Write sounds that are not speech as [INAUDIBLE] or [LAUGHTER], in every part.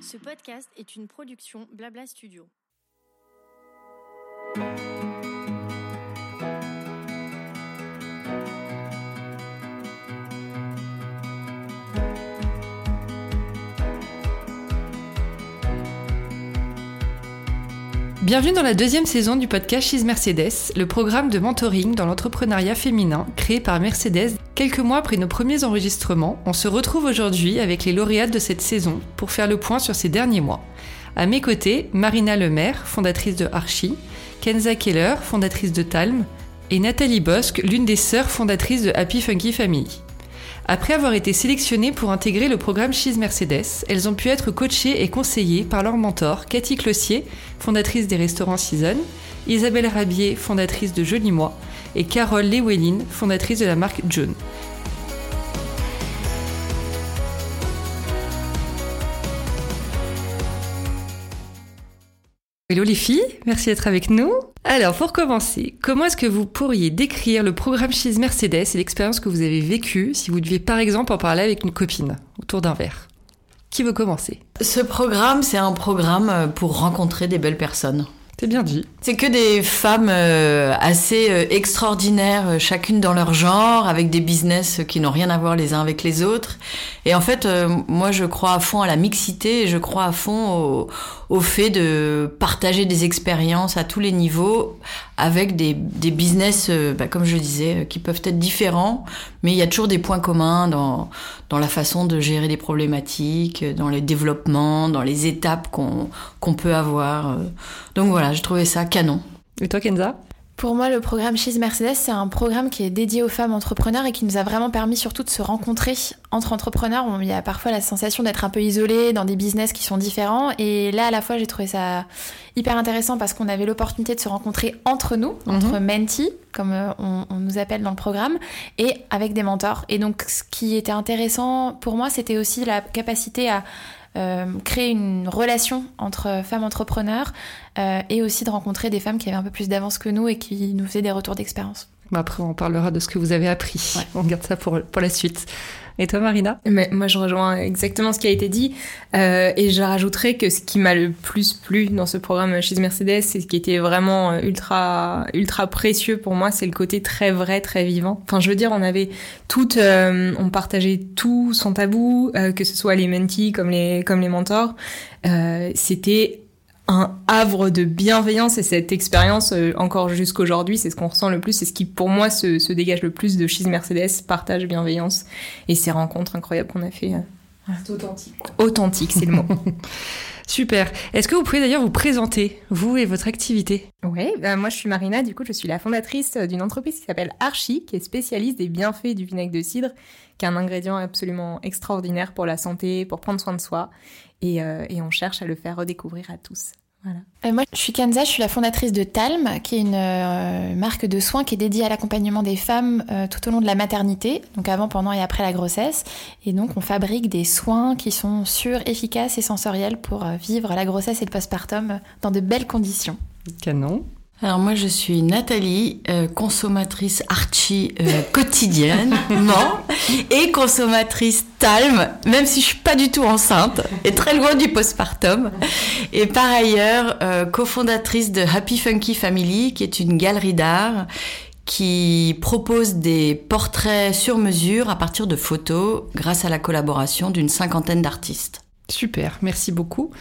Ce podcast est une production Blabla Studio. Bienvenue dans la deuxième saison du podcast She's Mercedes, le programme de mentoring dans l'entrepreneuriat féminin créé par Mercedes. Quelques mois après nos premiers enregistrements, on se retrouve aujourd'hui avec les lauréates de cette saison pour faire le point sur ces derniers mois. À mes côtés, Marina Lemaire, fondatrice de Archie, Kenza Keller, fondatrice de Talm, et Nathalie Bosque, l'une des sœurs fondatrices de Happy Funky Family. Après avoir été sélectionnées pour intégrer le programme She's Mercedes, elles ont pu être coachées et conseillées par leur mentor, Cathy Clossier, fondatrice des restaurants Season, Isabelle Rabier, fondatrice de Joli Moi, et Carole Lewellyn, fondatrice de la marque June. Hello les filles, merci d'être avec nous. Alors pour commencer, comment est-ce que vous pourriez décrire le programme Cheese Mercedes et l'expérience que vous avez vécue si vous deviez par exemple en parler avec une copine autour d'un verre? Qui veut commencer? Ce programme, c'est un programme pour rencontrer des belles personnes. C'est bien dit. C'est que des femmes euh, assez euh, extraordinaires, euh, chacune dans leur genre, avec des business qui n'ont rien à voir les uns avec les autres. Et en fait, moi, je crois à fond à la mixité et je crois à fond au, au fait de partager des expériences à tous les niveaux avec des, des business, bah, comme je disais, qui peuvent être différents, mais il y a toujours des points communs dans, dans la façon de gérer des problématiques, dans les développements, dans les étapes qu'on peut avoir. Donc voilà, j'ai trouvé ça canon. Et toi, Kenza? Pour moi, le programme She's Mercedes, c'est un programme qui est dédié aux femmes entrepreneurs et qui nous a vraiment permis surtout de se rencontrer entre entrepreneurs. Il y a parfois la sensation d'être un peu isolé dans des business qui sont différents. Et là, à la fois, j'ai trouvé ça hyper intéressant parce qu'on avait l'opportunité de se rencontrer entre nous, mhm. entre mentees, comme euh, on, on, nous appelle dans le programme, et avec des mentors. Et donc, ce qui était intéressant pour moi, c'était aussi la capacité à créer une relation entre femmes entrepreneurs euh, et aussi de rencontrer des femmes qui avaient un peu plus d'avance que nous et qui nous faisaient des retours d'expérience. Bah, après, on parlera de ce que vous avez appris. On garde ça pour, pour la suite. Et toi, Marina? Mais Moi, je rejoins exactement ce qui a été dit. Euh, et je rajouterais que ce qui m'a le plus plu dans ce programme chez Mercedes, et ce qui était vraiment euh, ultra, ultra précieux pour moi, c'est le côté très vrai, très vivant. Enfin, je veux dire, on avait toutes, euh, on partageait tout sans tabou, euh, que ce soit les mentees comme les, comme les mentors. C'était un havre de bienveillance et cette expérience euh, encore jusqu'aujourd'hui c'est ce qu'on ressent le plus c'est ce qui pour moi se, se, dégage le plus de Cheese Mercedes partage bienveillance et ces rencontres incroyables qu'on a fait euh, c'est authentique. authentique c'est le mot [LAUGHS] Super. Est-ce que vous pouvez d'ailleurs vous présenter, vous et votre activité Oui, bah moi je suis Marina, du coup je suis la fondatrice d'une entreprise qui s'appelle Archie, qui est spécialiste des bienfaits du vinaigre de cidre, qui est un ingrédient absolument extraordinaire pour la santé, pour prendre soin de soi. Euh, et, on cherche à le faire redécouvrir à tous. Voilà. Euh, moi, je suis Kanza, je suis la fondatrice de Talm, qui est une euh, marque de soins qui est dédiée à l'accompagnement des femmes tout au long de la maternité, donc avant, pendant et après la grossesse. Et donc, on fabrique des soins qui sont sûrs, efficaces et sensoriels pour vivre la grossesse et le postpartum dans de belles conditions. Canon. Alors moi je suis Nathalie, euh, consommatrice Archie euh, quotidiennement [LAUGHS] et consommatrice Talm, même si je suis pas du tout enceinte et très loin du postpartum. Et par ailleurs euh, cofondatrice de Happy Funky Family, qui est une galerie d'art qui propose des portraits sur mesure à partir de photos grâce à la collaboration d'une cinquantaine d'artistes. Super, merci beaucoup.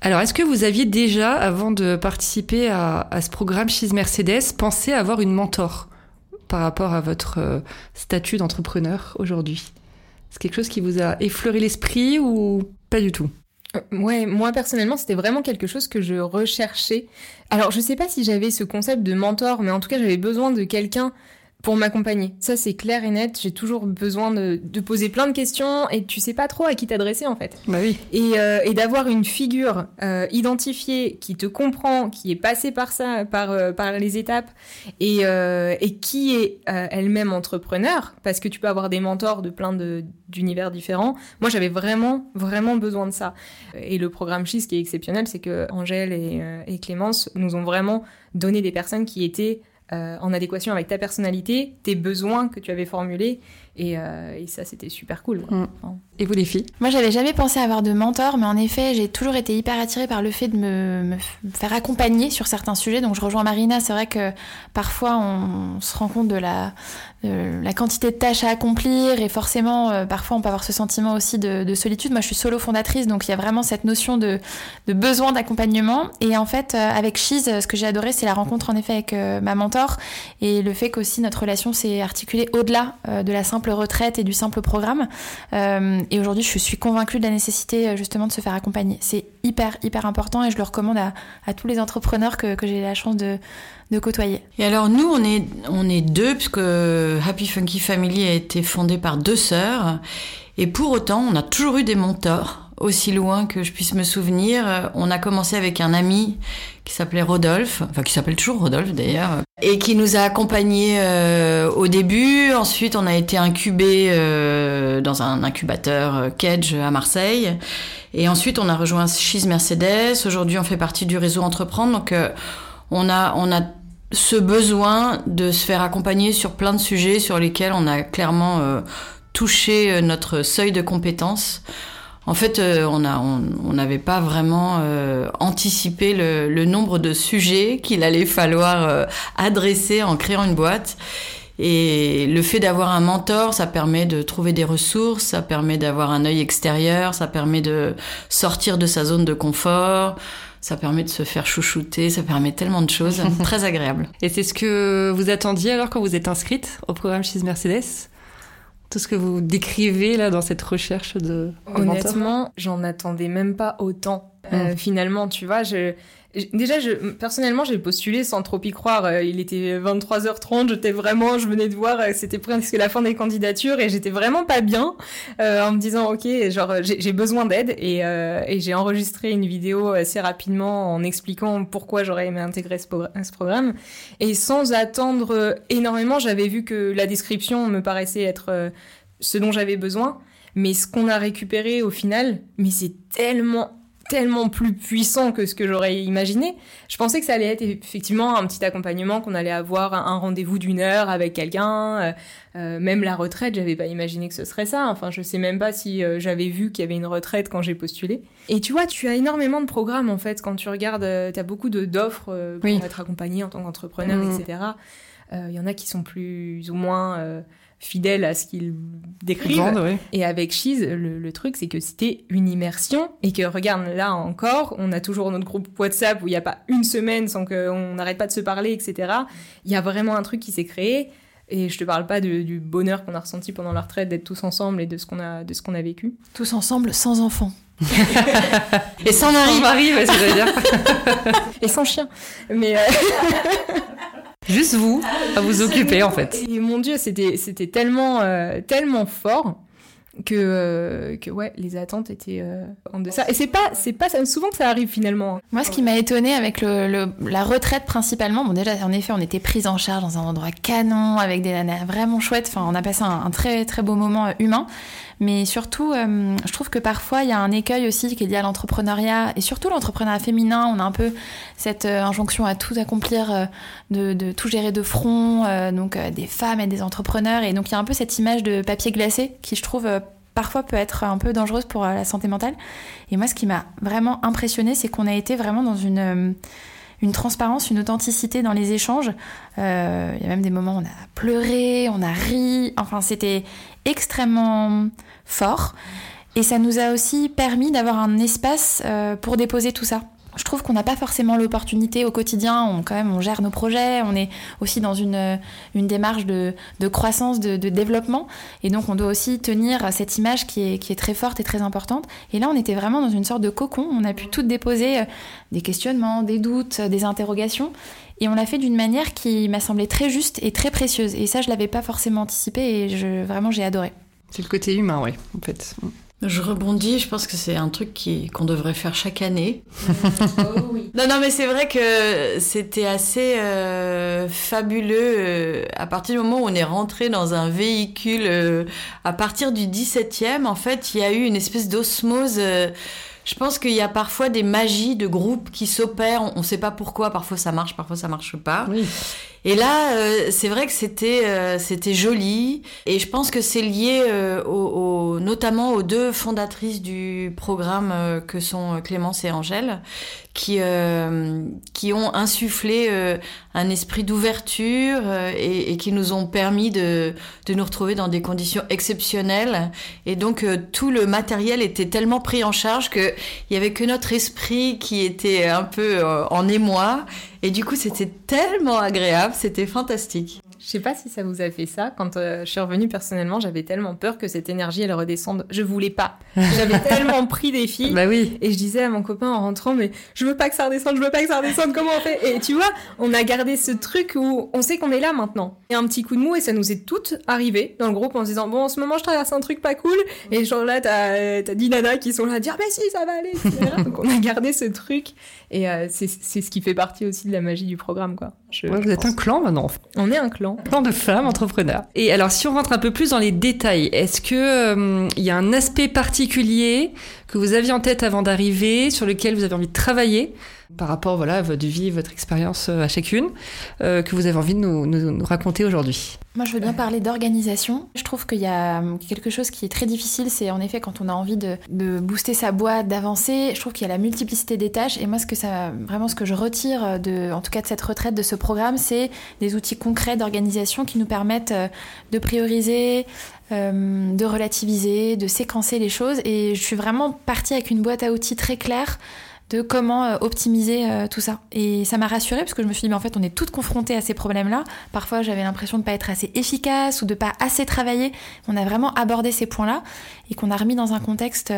Alors, est-ce que vous aviez déjà, avant de participer à, ce programme chez Mercedes, pensé avoir une mentor par rapport à votre euh, statut d'entrepreneur aujourd'hui? C'est quelque chose qui vous a effleuré l'esprit ou pas du tout? Euh, Ouais, moi personnellement, c'était vraiment quelque chose que je recherchais. Alors, je sais pas si j'avais ce concept de mentor, mais en tout cas, j'avais besoin de quelqu'un pour m'accompagner. Ça, c'est clair et net. J'ai toujours besoin de, de, poser plein de questions et tu sais pas trop à qui t'adresser, en fait. Bah oui. Et, euh, et d'avoir une figure euh, identifiée qui te comprend, qui est passée par ça, par, euh, par les étapes et, euh, et qui est euh, elle-même entrepreneur, parce que tu peux avoir des mentors de plein d'univers différents. Moi, j'avais vraiment, vraiment besoin de ça. Et le programme Cheese, qui est exceptionnel, c'est que Angèle et, et Clémence nous ont vraiment donné des personnes qui étaient euh, en adéquation avec ta personnalité, tes besoins que tu avais formulés. Et, euh, et ça, c'était super cool. Mm. Et vous les filles Moi, j'avais jamais pensé avoir de mentor, mais en effet, j'ai toujours été hyper attirée par le fait de me, me faire accompagner sur certains sujets. Donc, je rejoins Marina. C'est vrai que parfois, on, se rend compte de la, de la quantité de tâches à accomplir et forcément, euh, parfois, on peut avoir ce sentiment aussi de, de, solitude. Moi, je suis solo fondatrice, donc il y a vraiment cette notion de, de besoin d'accompagnement. Et en fait, euh, avec Cheese, ce que j'ai adoré, c'est la rencontre en effet avec euh, ma mentor et le fait qu'aussi notre relation s'est articulée au-delà de la simple retraite et du simple programme. Et aujourd'hui, je suis convaincue de la nécessité euh, justement de se faire accompagner. C'est hyper, hyper important et je le recommande à, tous les entrepreneurs que, que j'ai la chance de, de, côtoyer. Et alors, nous, on est, on est deux, puisque Happy Funky Family a été fondé par deux sœurs. Et pour autant, on a toujours eu des mentors aussi loin que je puisse me souvenir. On a commencé avec un ami qui s'appelait Rodolphe, enfin qui s'appelle toujours Rodolphe d'ailleurs, et qui nous a accompagnés euh, au début. Ensuite, on a été incubé euh, dans un incubateur euh, Kedge à Marseille. Et ensuite, on a rejoint Cheese Mercedes. Aujourd'hui, on fait partie du réseau Entreprendre. Donc, euh, on a on a ce besoin de se faire accompagner sur plein de sujets sur lesquels on a clairement euh, touché notre seuil de compétences. En fait, euh, on a, on n'avait pas vraiment euh, anticipé le, le, nombre de sujets qu'il allait falloir euh, adresser en créant une boîte. Et le fait d'avoir un mentor, ça permet de trouver des ressources, ça permet d'avoir un œil extérieur, ça permet de sortir de sa zone de confort, ça permet de se faire chouchouter, ça permet tellement de choses, [LAUGHS] très agréable. Et c'est ce que vous attendiez alors quand vous êtes inscrite au programme chez Mercedes? Tout ce que vous décrivez là dans cette recherche de, honnêtement j'en attendais même pas autant euh, mmh. finalement tu vois je Déjà, personnellement, j'ai postulé sans trop y croire. Euh, il était 23h30, j'étais vraiment, je venais de voir, euh, c'était presque la fin des candidatures et j'étais vraiment pas bien euh, en me disant, ok, genre j'ai besoin d'aide et, et j'ai enregistré une vidéo assez rapidement en expliquant pourquoi j'aurais aimé intégrer ce, ce, programme et sans attendre énormément, j'avais vu que la description me paraissait être ce dont j'avais besoin, mais ce qu'on a récupéré au final, mais c'est tellement tellement plus puissant que ce que j'aurais imaginé. Je pensais que ça allait être effectivement un petit accompagnement, qu'on allait avoir un, rendez-vous d'une heure avec quelqu'un. Euh, euh, même la retraite, j'avais pas imaginé que ce serait ça. Enfin, je sais même pas si euh, j'avais vu qu'il y avait une retraite quand j'ai postulé. Et tu vois, tu as énormément de programmes en fait quand tu regardes. Euh, tu as beaucoup d'offres pour oui. être accompagné en tant qu'entrepreneur, mmh. etc. Il y en a qui sont plus ou moins fidèle à ce qu'ils décrivent. Et avec Cheese, le, le truc, c'est que c'était une immersion et que, regarde, là encore, on a toujours notre groupe WhatsApp où il n'y a pas une semaine sans qu'on n'arrête pas de se parler, etc. Il y a vraiment un truc qui s'est créé. Et je te parle pas de, du bonheur qu'on a ressenti pendant la retraite d'être tous ensemble et de ce qu'on a, de ce qu'on a vécu. Tous ensemble, sans enfants. [LAUGHS] et sans mari. Sans mari, ouais, c'est dire. [LAUGHS] et sans chien. Mais. Euh... [LAUGHS] Juste vous à vous occuper en fait. Et mon dieu, c'était c'était tellement euh, tellement fort que euh, que ouais, les attentes étaient euh, en deçà. Et c'est pas c'est pas souvent que ça arrive finalement. Moi, ce qui m'a étonné avec le, le, la retraite principalement, bon déjà en effet, on était prise en charge dans un endroit canon avec des nanas vraiment chouettes. Enfin, on a passé un, un très très beau moment humain. Mais surtout, euh, je trouve que parfois, il y a un écueil aussi qui est lié à l'entrepreneuriat, et surtout l'entrepreneuriat féminin. On a un peu cette euh, injonction à tout accomplir, euh, de, tout gérer de front, donc des femmes et des entrepreneurs. Et donc, il y a un peu cette image de papier glacé qui, je trouve, parfois peut être un peu dangereuse pour la santé mentale. Et moi, ce qui m'a vraiment impressionné, c'est qu'on a été vraiment dans une une transparence, une authenticité dans les échanges. Il y a même des moments où on a pleuré, on a ri. Enfin, c'était extrêmement fort. Et ça nous a aussi permis d'avoir un espace euh, pour déposer tout ça. Je trouve qu'on n'a pas forcément l'opportunité au quotidien, on, quand même on gère nos projets, on est aussi dans une, une démarche de, de croissance, de, de, développement, et donc on doit aussi tenir cette image qui est, qui est très forte et très importante. Et là on était vraiment dans une sorte de cocon, on a pu tout déposer, euh, des questionnements, des doutes, des interrogations, et on l'a fait d'une manière qui m'a semblé très juste et très précieuse. Et ça je l'avais pas forcément anticipé et je, vraiment j'ai adoré. C'est le côté humain, oui, en fait. Je rebondis, je pense que c'est un truc qui, qu'on devrait faire chaque année. [LAUGHS] oh, oui. Non, non, mais c'est vrai que c'était assez euh, fabuleux euh, à partir du moment où on est rentré dans un véhicule. Euh, à partir du 17e, en fait, il y a eu une espèce d'osmose. Euh, je pense qu'il y a parfois des magies de groupe qui s'opèrent. On ne sait pas pourquoi. Parfois ça marche, parfois ça marche pas. Oui. Et là, euh, c'est vrai que c'était euh, c'était joli, et je pense que c'est lié euh, au, au- notamment aux deux fondatrices du programme euh, que sont Clémence et Angèle, qui euh, qui ont insufflé euh, un esprit d'ouverture euh, et, et qui nous ont permis de de nous retrouver dans des conditions exceptionnelles. Et donc euh, tout le matériel était tellement pris en charge que il y avait que notre esprit qui était un peu euh, en émoi. Et du coup, c'était tellement agréable, c'était fantastique. Je sais pas si ça vous a fait ça. Quand euh, je suis revenue personnellement, j'avais tellement peur que cette énergie elle redescende. Je voulais pas. J'avais [LAUGHS] tellement pris des filles. Bah oui. Et je disais à mon copain en rentrant, mais je veux pas que ça redescende, je veux pas que ça redescende, comment on fait? Et tu vois, on a gardé ce truc où on sait qu'on est là maintenant. Et un petit coup de mou, et ça nous est toutes arrivé dans le groupe en se disant, bon, en ce moment, je traverse un truc pas cool. Et genre là, t'as t'as 10 nanas qui sont là à dire, bah si, ça va aller, etc. [LAUGHS] Donc on a gardé ce truc. Et euh, c'est ce qui fait partie aussi de la magie du programme, quoi. Je Ouais, vous êtes un clan maintenant. On est un clan. Plan de femmes entrepreneurs. Et alors, si on rentre un peu plus dans les détails, est-ce que euh, il y a un aspect particulier que vous aviez en tête avant d'arriver, sur lequel vous avez envie de travailler par rapport voilà à votre vie, votre expérience euh, à chacune, euh, que vous avez envie de nous, nous- nous raconter aujourd'hui Moi, je veux bien parler d'organisation. Je trouve qu'il y a hum, quelque chose qui est très difficile, c'est en effet quand on a envie de, de booster sa boîte, d'avancer. Je trouve qu'il y a la multiplicité des tâches. Et moi, ce que ça, vraiment, ce que je retire de, en tout cas de cette retraite, de ce programme, c'est des outils concrets d'organisation qui nous permettent euh, de prioriser, euh, de relativiser, de séquencer les choses. Et je suis vraiment partie avec une boîte à outils très claire de comment euh, optimiser euh, tout ça. Et ça m'a rassurée parce que je me suis dit, mais en fait, on est toutes confrontées à ces problèmes-là. Parfois, j'avais l'impression de pas être assez efficace ou de pas assez travailler. On a vraiment abordé ces points-là et qu'on a remis dans un contexte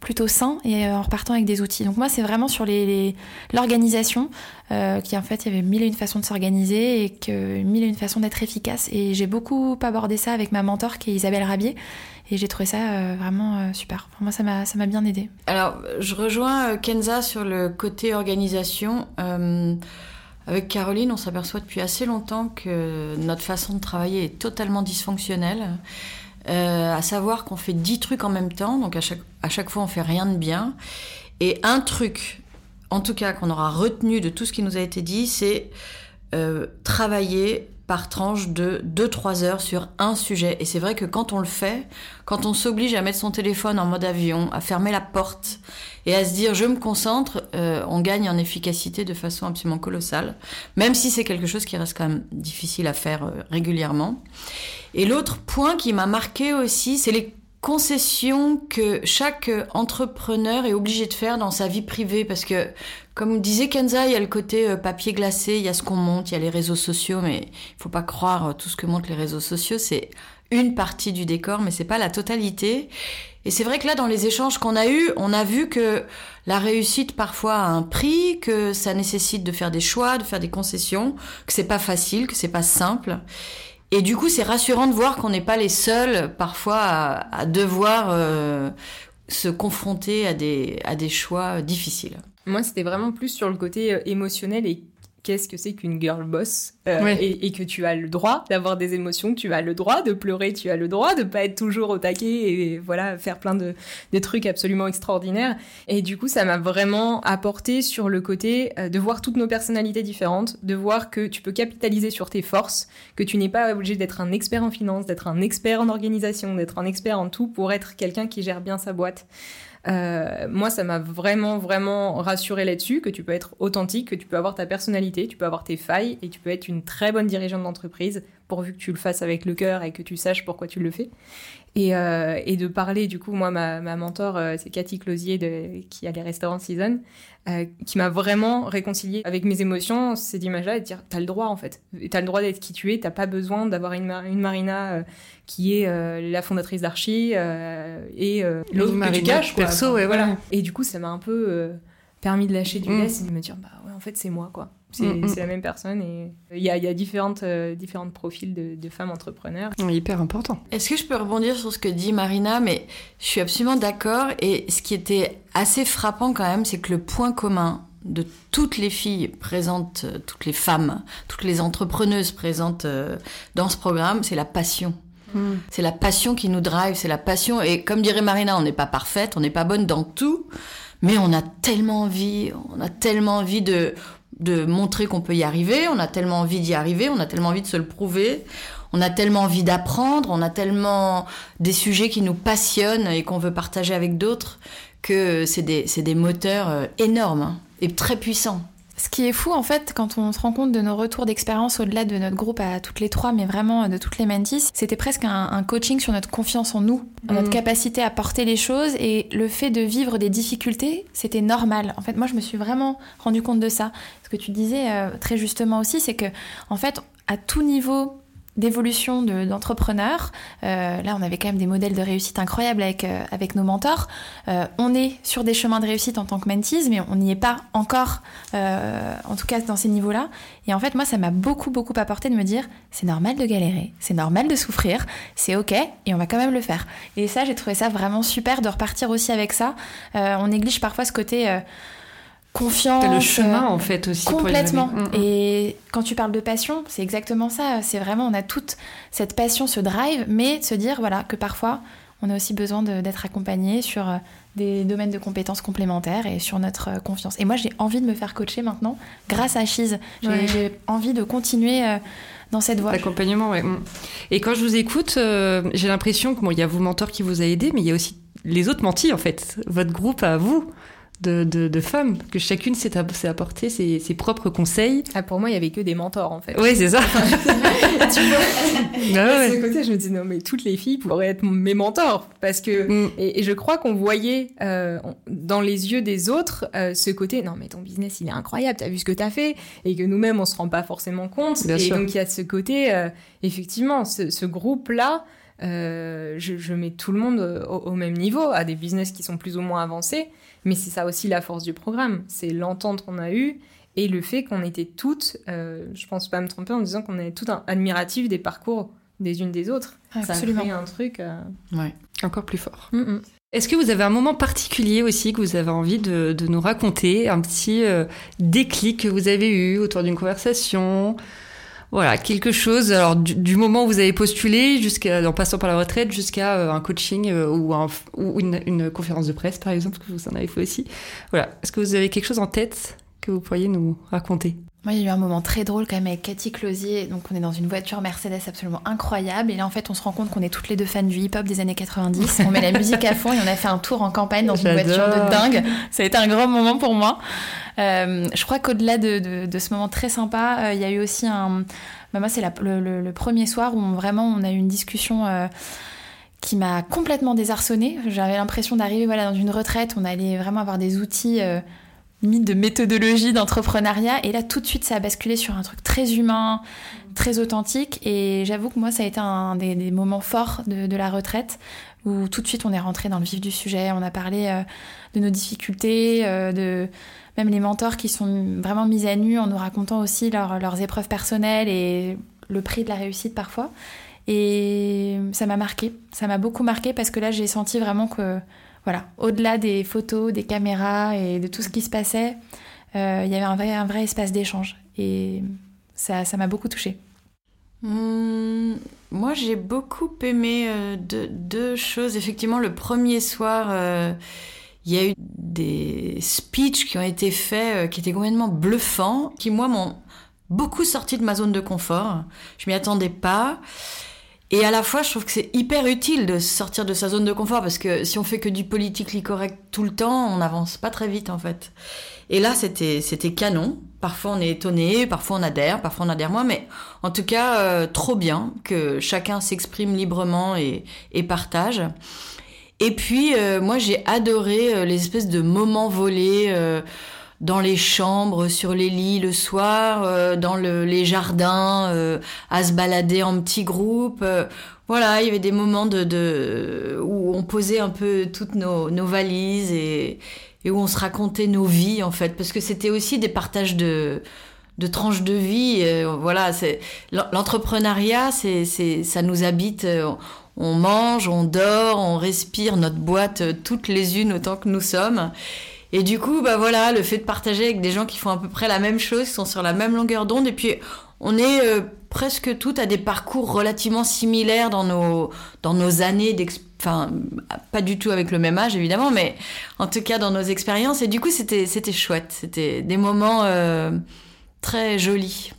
plutôt sain et euh, en repartant avec des outils. Donc moi, c'est vraiment sur les, les- l'organisation, euh, qui en fait, il y avait mille et une façons de s'organiser et que mille et une façons d'être efficace. Et j'ai beaucoup abordé ça avec ma mentor qui est Isabelle Rabier. Et j'ai trouvé ça euh, vraiment super. Enfin, moi, ça m'a, ça m'a bien aidé. Alors, je rejoins Kenza sur le côté organisation. Avec Caroline, on s'aperçoit depuis assez longtemps que notre façon de travailler est totalement dysfonctionnelle. Euh, à savoir qu'on fait 10 trucs en même temps, donc à chaque, fois on fait rien de bien. Et un truc, en tout cas qu'on aura retenu de tout ce qui nous a été dit, c'est euh, travailler par tranche de 2-3 heures sur un sujet. Et c'est vrai que quand on le fait, quand on s'oblige à mettre son téléphone en mode avion, à fermer la porte et à se dire je me concentre, euh, on gagne en efficacité de façon absolument colossale, même si c'est quelque chose qui reste quand même difficile à faire euh, régulièrement. Et l'autre point qui m'a marqué aussi, c'est les concessions que chaque entrepreneur est obligé de faire dans sa vie privée parce que comme disait Kenza, il y a le côté euh, papier glacé, il y a ce qu'on monte, il y a les réseaux sociaux, mais il faut pas croire euh, tout ce que montrent les réseaux sociaux, c'est une partie du décor, mais c'est pas la totalité. Et c'est vrai que là, dans les échanges qu'on a eus, on a vu que la réussite parfois a un prix, que ça nécessite de faire des choix, de faire des concessions, que c'est pas facile, que c'est pas simple. Et du coup, c'est rassurant de voir qu'on n'est pas les seuls parfois à, à devoir euh, se confronter à des, à des choix difficiles. Moi, c'était vraiment plus sur le côté euh, émotionnel et qu'est-ce que c'est qu'une girl boss euh, Ouais. et, et que tu as le droit d'avoir des émotions, tu as le droit de pleurer, tu as le droit de pas être toujours au taquet et voilà faire plein de, de trucs absolument extraordinaires. Et du coup, ça m'a vraiment apporté sur le côté euh, de voir toutes nos personnalités différentes, de voir que tu peux capitaliser sur tes forces, que tu n'es pas obligé d'être un expert en finance, d'être un expert en organisation, d'être un expert en tout pour être quelqu'un qui gère bien sa boîte. Euh, moi, ça m'a vraiment, vraiment rassuré là-dessus, que tu peux être authentique, que tu peux avoir ta personnalité, tu peux avoir tes failles, et tu peux être une très bonne dirigeante d'entreprise, pourvu que tu le fasses avec le cœur et que tu saches pourquoi tu le fais. Et, euh, et de parler, du coup, moi, ma, ma mentor, euh, c'est Cathy Closier, de, qui a les restaurants Season, euh, qui m'a vraiment réconcilié avec mes émotions, ces images-là, et de dire, t'as le droit, en fait. T'as le droit d'être qui tu es, t'as pas besoin d'avoir une, une Marina euh, qui est euh, la fondatrice d'Archie euh, et euh, l'autre que tu Marina caches, quoi. perso, ouais, voilà. Et du coup, ça m'a un peu euh, permis de lâcher du Mm. lest et de me dire, bah ouais, en fait, c'est moi, quoi. C'est Mm, mm. c'est la même personne et il y a, y a différentes, euh, différentes profils de, de femmes entrepreneurs. Hyper important. Est-ce que je peux rebondir sur ce que dit Marina? Mais je suis absolument d'accord. Et ce qui était assez frappant quand même, c'est que le point commun de toutes les filles présentes, euh, toutes les femmes, toutes les entrepreneuses présentes euh, dans ce programme, c'est la passion. C'est la passion qui nous drive, c'est la passion. Et comme dirait Marina, on n'est pas parfaite, on n'est pas bonne dans tout, mais on a tellement envie, on a tellement envie de de montrer qu'on peut y arriver, on a tellement envie d'y arriver, on a tellement envie de se le prouver, on a tellement envie d'apprendre, on a tellement des sujets qui nous passionnent et qu'on veut partager avec d'autres que c'est des, des, moteurs euh, énormes hein, et très puissants. Ce qui est fou, en fait, quand on se rend compte de nos retours d'expérience au-delà de notre groupe à toutes les trois, mais vraiment de toutes les mentis, c'était presque un, coaching sur notre confiance en nous, notre mm. capacité à porter les choses et le fait de vivre des difficultés, c'était normal. En fait, moi, je me suis vraiment rendu compte de ça. Ce que tu disais euh, très justement aussi, c'est que, en fait, à tout niveau d'évolution d'entrepreneurs. Euh, là, on avait quand même des modèles de réussite incroyables avec, euh, avec nos mentors. Euh, on est sur des chemins de réussite en tant que mentees, mais on n'y est pas encore, en tout cas dans ces niveaux-là. Et en fait, moi, ça m'a beaucoup, beaucoup apporté de me dire, c'est normal de galérer, c'est normal de souffrir, c'est ok, et on va quand même le faire. Et ça, j'ai trouvé ça vraiment super de repartir aussi avec ça. on néglige parfois ce côté confiance. le chemin en fait aussi. Complètement. Mm, mm. Et quand tu parles de passion, c'est exactement ça. C'est vraiment, on a toute cette passion, ce drive, mais se dire voilà que parfois on a aussi besoin d'être accompagné sur euh, des domaines de compétences complémentaires et sur notre euh, confiance. Et moi, j'ai envie de me faire coacher maintenant grâce à Chise. J'ai envie de continuer euh, dans cette voie. L'accompagnement, ouais. Mm. Et quand je vous écoute, j'ai l'impression qu'il bon, y a vos mentors qui vous a aidé, mais il y a aussi les autres mentis, en fait. Votre groupe à vous de, de, femmes, que chacune s'est apporté ses, ses, propres conseils. Ah, pour moi, il y avait que des mentors, en fait. Oui, c'est ça. [LAUGHS] tu vois ah ouais. côté, je me dis, non, mais toutes les filles pourraient être mes mentors. Parce que, mm. et, je crois qu'on voyait euh, dans les yeux des autres euh, ce côté, non, mais ton business, il est incroyable, t'as vu ce que t'as fait, et que nous-mêmes, on se rend pas forcément compte. et donc, il y a ce côté, euh, effectivement, ce, ce groupe-là, je, je, mets tout le monde au, au, même niveau, à des business qui sont plus ou moins avancés. Mais c'est ça aussi la force du programme, c'est l'entente qu'on a eue et le fait qu'on était toutes, euh, je pense pas me tromper en disant qu'on est toutes admiratives des parcours des unes des autres. Absolument. Ça un truc euh, ouais. encore plus fort. Mm, mm. Est-ce que vous avez un moment particulier aussi que vous avez envie de, de nous raconter, un petit euh, déclic que vous avez eu autour d'une conversation? Voilà, quelque chose. Alors du, moment où vous avez postulé, jusqu'à en passant par la retraite, jusqu'à euh, un coaching euh, ou, ou une, conférence de presse, par exemple, que vous en avez fait aussi. Voilà. Est-ce que vous avez quelque chose en tête que vous pourriez nous raconter? Moi, il y a eu un moment très drôle quand même avec Cathy Closier. Donc, on est dans une voiture Mercedes absolument incroyable. Et là, en fait, on se rend compte qu'on est toutes les deux fans du hip-hop des années 90. On met la [LAUGHS] musique à fond et on a fait un tour en campagne dans une voiture de dingue. Ça a été un grand moment pour moi. Euh, je crois qu'au-delà de, ce moment très sympa, euh, il y a eu aussi un. Bah, moi, c'est le, premier soir où vraiment on a eu une discussion. Euh, qui m'a complètement désarçonnée. J'avais l'impression d'arriver voilà, dans une retraite, on allait vraiment avoir des outils de méthodologie d'entrepreneuriat. Et là, tout de suite, ça a basculé sur un truc très humain, très authentique. Et j'avoue que moi, ça a été un des, moments forts de, la retraite, où tout de suite, on est rentré dans le vif du sujet. On a parlé euh, de nos difficultés, euh, de même les mentors qui sont vraiment mis à nu en nous racontant aussi leurs épreuves personnelles et le prix de la réussite parfois. Et ça m'a marqué. Ça m'a beaucoup marqué parce que là, j'ai senti vraiment que voilà, au-delà des photos, des caméras et de tout ce qui se passait, euh, il y avait un vrai, un vrai espace d'échange. Et ça, ça m'a beaucoup touchée. Hmm, moi, j'ai beaucoup aimé euh, deux, choses. Effectivement, le premier soir, euh, il y a eu des speeches qui ont été faits, qui étaient complètement bluffants, qui, moi, m'ont beaucoup sorti de ma zone de confort. Je m'y attendais pas. Et à la fois, je trouve que c'est hyper utile de sortir de sa zone de confort parce que si on fait que du politically correct tout le temps, on n'avance pas très vite en fait. Et là, c'était c'était canon. Parfois on est étonné, parfois on adhère, parfois on adhère moins, mais en tout cas euh, trop bien que chacun s'exprime librement et, et partage. Et puis euh, moi j'ai adoré euh, les espèces de moments volés dans les chambres, sur les lits le soir, euh, dans les jardins, euh, à se balader en petits groupes. Euh, voilà, il y avait des moments de, où on posait un peu toutes nos, valises et, où on se racontait nos vies en fait, parce que c'était aussi des partages de de tranches de vie. voilà, c'est l'entrepreneuriat, ça nous habite. On mange, on dort, on respire notre boîte toutes les unes autant que nous sommes. Et du coup, bah voilà, le fait de partager avec des gens qui font à peu près la même chose, qui sont sur la même longueur d'onde, et puis on est euh, presque toutes à des parcours relativement similaires dans nos, années d'expérience. Enfin, pas du tout avec le même âge, évidemment, mais en tout cas dans nos expériences. Et du coup, c'était, chouette. C'était des moments euh, très joli.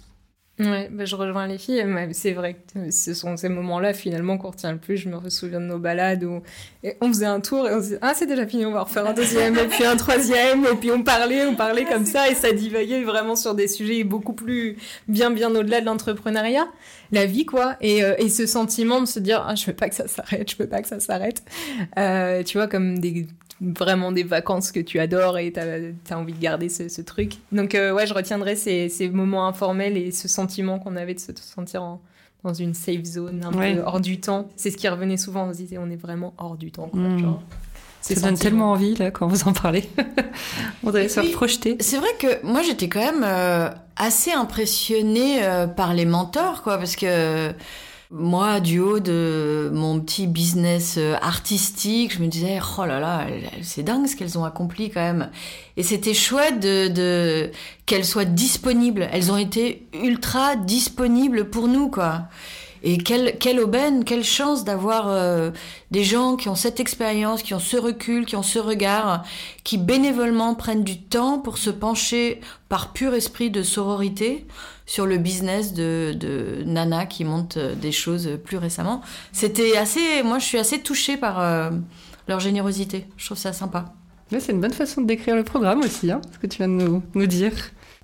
Ouais, bah, je rejoins les filles. C'est vrai que ce sont ces moments-là finalement qu'on retient le plus. Je me souviens de nos balades où on faisait un tour et on se disait ah c'est déjà fini, on va refaire un deuxième et puis un troisième et puis on parlait, on parlait comme ça et ça divaguait vraiment sur des sujets beaucoup plus bien bien au-delà de l'entrepreneuriat, la vie quoi. Et, euh, et ce sentiment de se dire ah je veux pas que ça s'arrête, je veux pas que ça s'arrête. Euh, tu vois comme des vraiment des vacances que tu adores et tu as, envie de garder ce, truc. Donc euh, ouais, je retiendrai ces, ces, moments informels et ce sentiment qu'on avait de se sentir dans une safe zone, un peu hors du temps. C'est ce qui revenait souvent, on se disait on est vraiment hors du temps. Hmm. ça donne tellement envie là quand vous en parlez. [LAUGHS] on devrait se projeter. C'est vrai que moi j'étais quand même euh, assez impressionnée euh, par les mentors quoi parce que moi, du haut de mon petit business euh, artistique, je me disais, oh là là, c'est dingue ce qu'elles ont accompli quand même. Et c'était chouette de, de qu'elles soient disponibles. Elles ont été ultra disponibles pour nous, quoi. Et quelle, quelle aubaine, quelle chance d'avoir euh, des gens qui ont cette expérience, qui ont ce recul, qui ont ce regard, qui bénévolement prennent du temps pour se pencher par pur esprit de sororité sur le business de, de Nana qui monte euh, des choses plus récemment. C'était assez, moi je suis assez touchée par euh, leur générosité. Je trouve ça sympa. c'est une bonne façon de décrire le programme aussi, hein, ce que tu viens de nous, nous dire.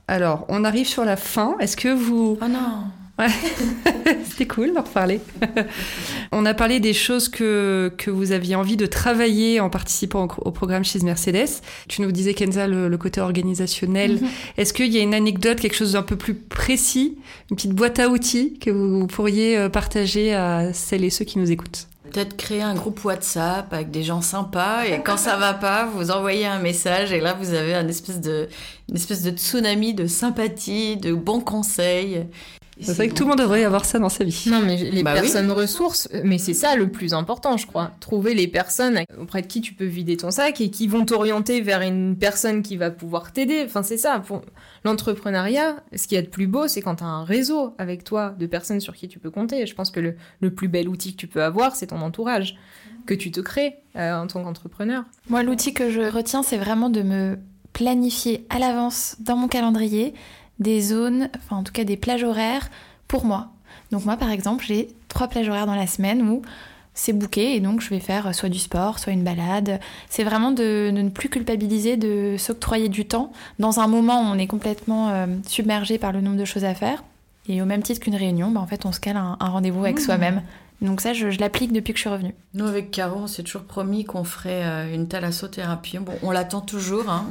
Alors, on arrive sur la fin. Est-ce que vous... Oh non Ouais, [LAUGHS] c'était cool d'en reparler. [LAUGHS] On a parlé des choses que, que vous aviez envie de travailler en participant au, programme chez Mercedes. Tu nous disais, Kenza, le, côté organisationnel. Mhm. Est-ce qu'il y a une anecdote, quelque chose d'un peu plus précis, une petite boîte à outils que vous pourriez euh, partager à celles et ceux qui nous écoutent? Peut-être créer un groupe WhatsApp avec des gens sympas et quand ça va pas, vous envoyez un message et là vous avez une espèce de, une espèce de tsunami de sympathie, de bons conseils. C'est vrai que tout le monde devrait avoir ça dans sa vie. Non, mais les bah personnes ressources, mais c'est ça le plus important, je crois. Trouver les personnes auprès de qui tu peux vider ton sac et qui vont t'orienter vers une personne qui va pouvoir t'aider. Enfin, c'est ça. Pour l'entrepreneuriat, ce qu'il y a de plus beau, c'est quand tu as un réseau avec toi de personnes sur qui tu peux compter. Je pense que le, le plus bel outil que tu peux avoir, c'est ton entourage que tu te crées euh, en tant qu'entrepreneur. Moi, l'outil que je retiens, c'est vraiment de me planifier à l'avance dans mon calendrier des zones, enfin en tout cas des plages horaires pour moi. Donc moi par exemple j'ai trois plages horaires dans la semaine où c'est bouqué et donc je vais faire soit du sport, soit une balade. C'est vraiment de, ne plus culpabiliser, de s'octroyer du temps dans un moment où on est complètement euh, submergé par le nombre de choses à faire. Et au même titre qu'une réunion, bah, en fait on se cale un, rendez-vous avec mmh. soi-même. Donc ça, je, l'applique depuis que je suis revenue. Nous, avec Caro, on s'est toujours promis qu'on ferait euh, une thalassothérapie. Bon, on l'attend toujours. Hein.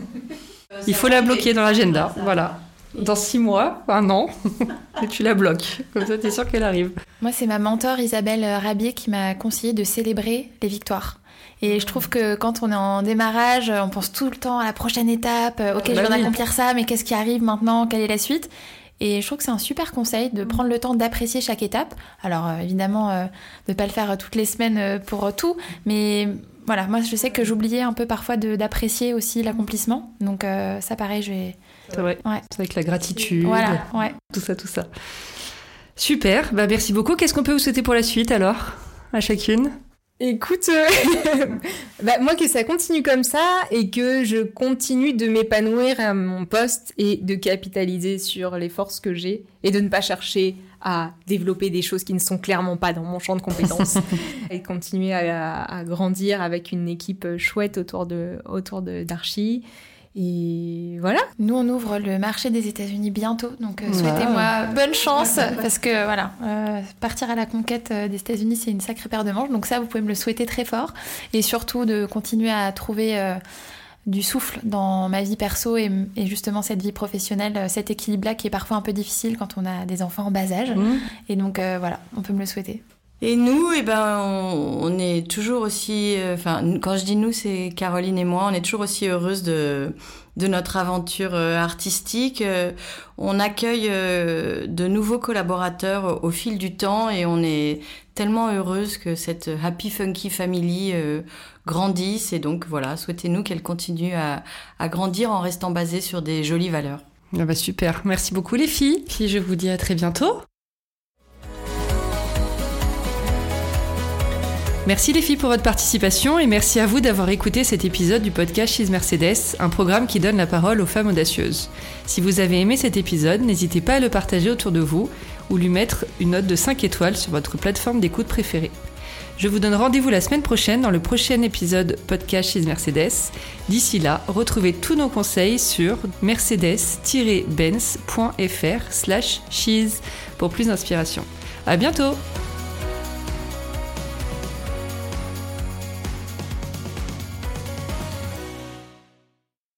Il faut la bloquer dans l'agenda. Voilà dans six mois, un an, [LAUGHS] et tu la bloques. Comme ça, tu es sûr qu'elle arrive. Moi, c'est ma mentor Isabelle Rabier qui m'a conseillé de célébrer les victoires. Et je trouve que quand on est en démarrage, on pense tout le temps à la prochaine étape. Euh, ok, je bah viens d'accomplir ça, mais qu'est-ce qui arrive maintenant? Quelle est la suite? Et je trouve que c'est un super conseil de prendre le temps d'apprécier chaque étape. Alors euh, évidemment, euh, de ne pas le faire toutes les semaines pour tout, mais voilà, moi je sais que j'oubliais un peu parfois d'apprécier aussi l'accomplissement. Donc ça pareil, je vais, c'est vrai. avec la gratitude. Voilà, ouais. Tout ça, tout ça. Super, bah merci beaucoup. Qu'est-ce qu'on peut vous souhaiter pour la suite alors À chacune? Écoute, euh, [LAUGHS] bah, moi que ça continue comme ça et que je continue de m'épanouir à mon poste et de capitaliser sur les forces que j'ai et de ne pas chercher à développer des choses qui ne sont clairement pas dans mon champ de compétences [LAUGHS] et continuer à, à, grandir avec une équipe chouette autour de autour d'Archie et voilà. Nous, on ouvre le marché des États-Unis bientôt, donc euh, souhaitez-moi bonne chance parce que voilà, euh, partir à la conquête euh, des États-Unis, c'est une sacrée paire de manches. Donc ça, vous pouvez me le souhaiter très fort et surtout de continuer à trouver du souffle dans ma vie perso et, justement cette vie professionnelle, cet équilibre-là qui est parfois un peu difficile quand on a des enfants en bas âge. Mmh. Et donc voilà, on peut me le souhaiter. Et nous, eh ben, on, est toujours aussi, euh, enfin, quand je dis nous, c'est Caroline et moi, on est toujours aussi heureuses de, de notre aventure euh, artistique. Euh, on accueille de nouveaux collaborateurs au fil du temps et on est tellement heureuse que cette Happy Funky Family grandisse. Et donc voilà, souhaitez-nous qu'elle continue à, à grandir en restant basée sur des jolies valeurs. Ah bah super, merci beaucoup les filles. Puis je vous dis à très bientôt. Merci les filles pour votre participation et merci à vous d'avoir écouté cet épisode du podcast She's Mercedes, un programme qui donne la parole aux femmes audacieuses. Si vous avez aimé cet épisode, n'hésitez pas à le partager autour de vous ou lui mettre une note de 5 étoiles sur votre plateforme d'écoute préférée. Je vous donne rendez-vous la semaine prochaine dans le prochain épisode podcast She's Mercedes. D'ici là, retrouvez tous nos conseils sur mercedes-benz.fr slash cheese pour plus d'inspiration. À bientôt!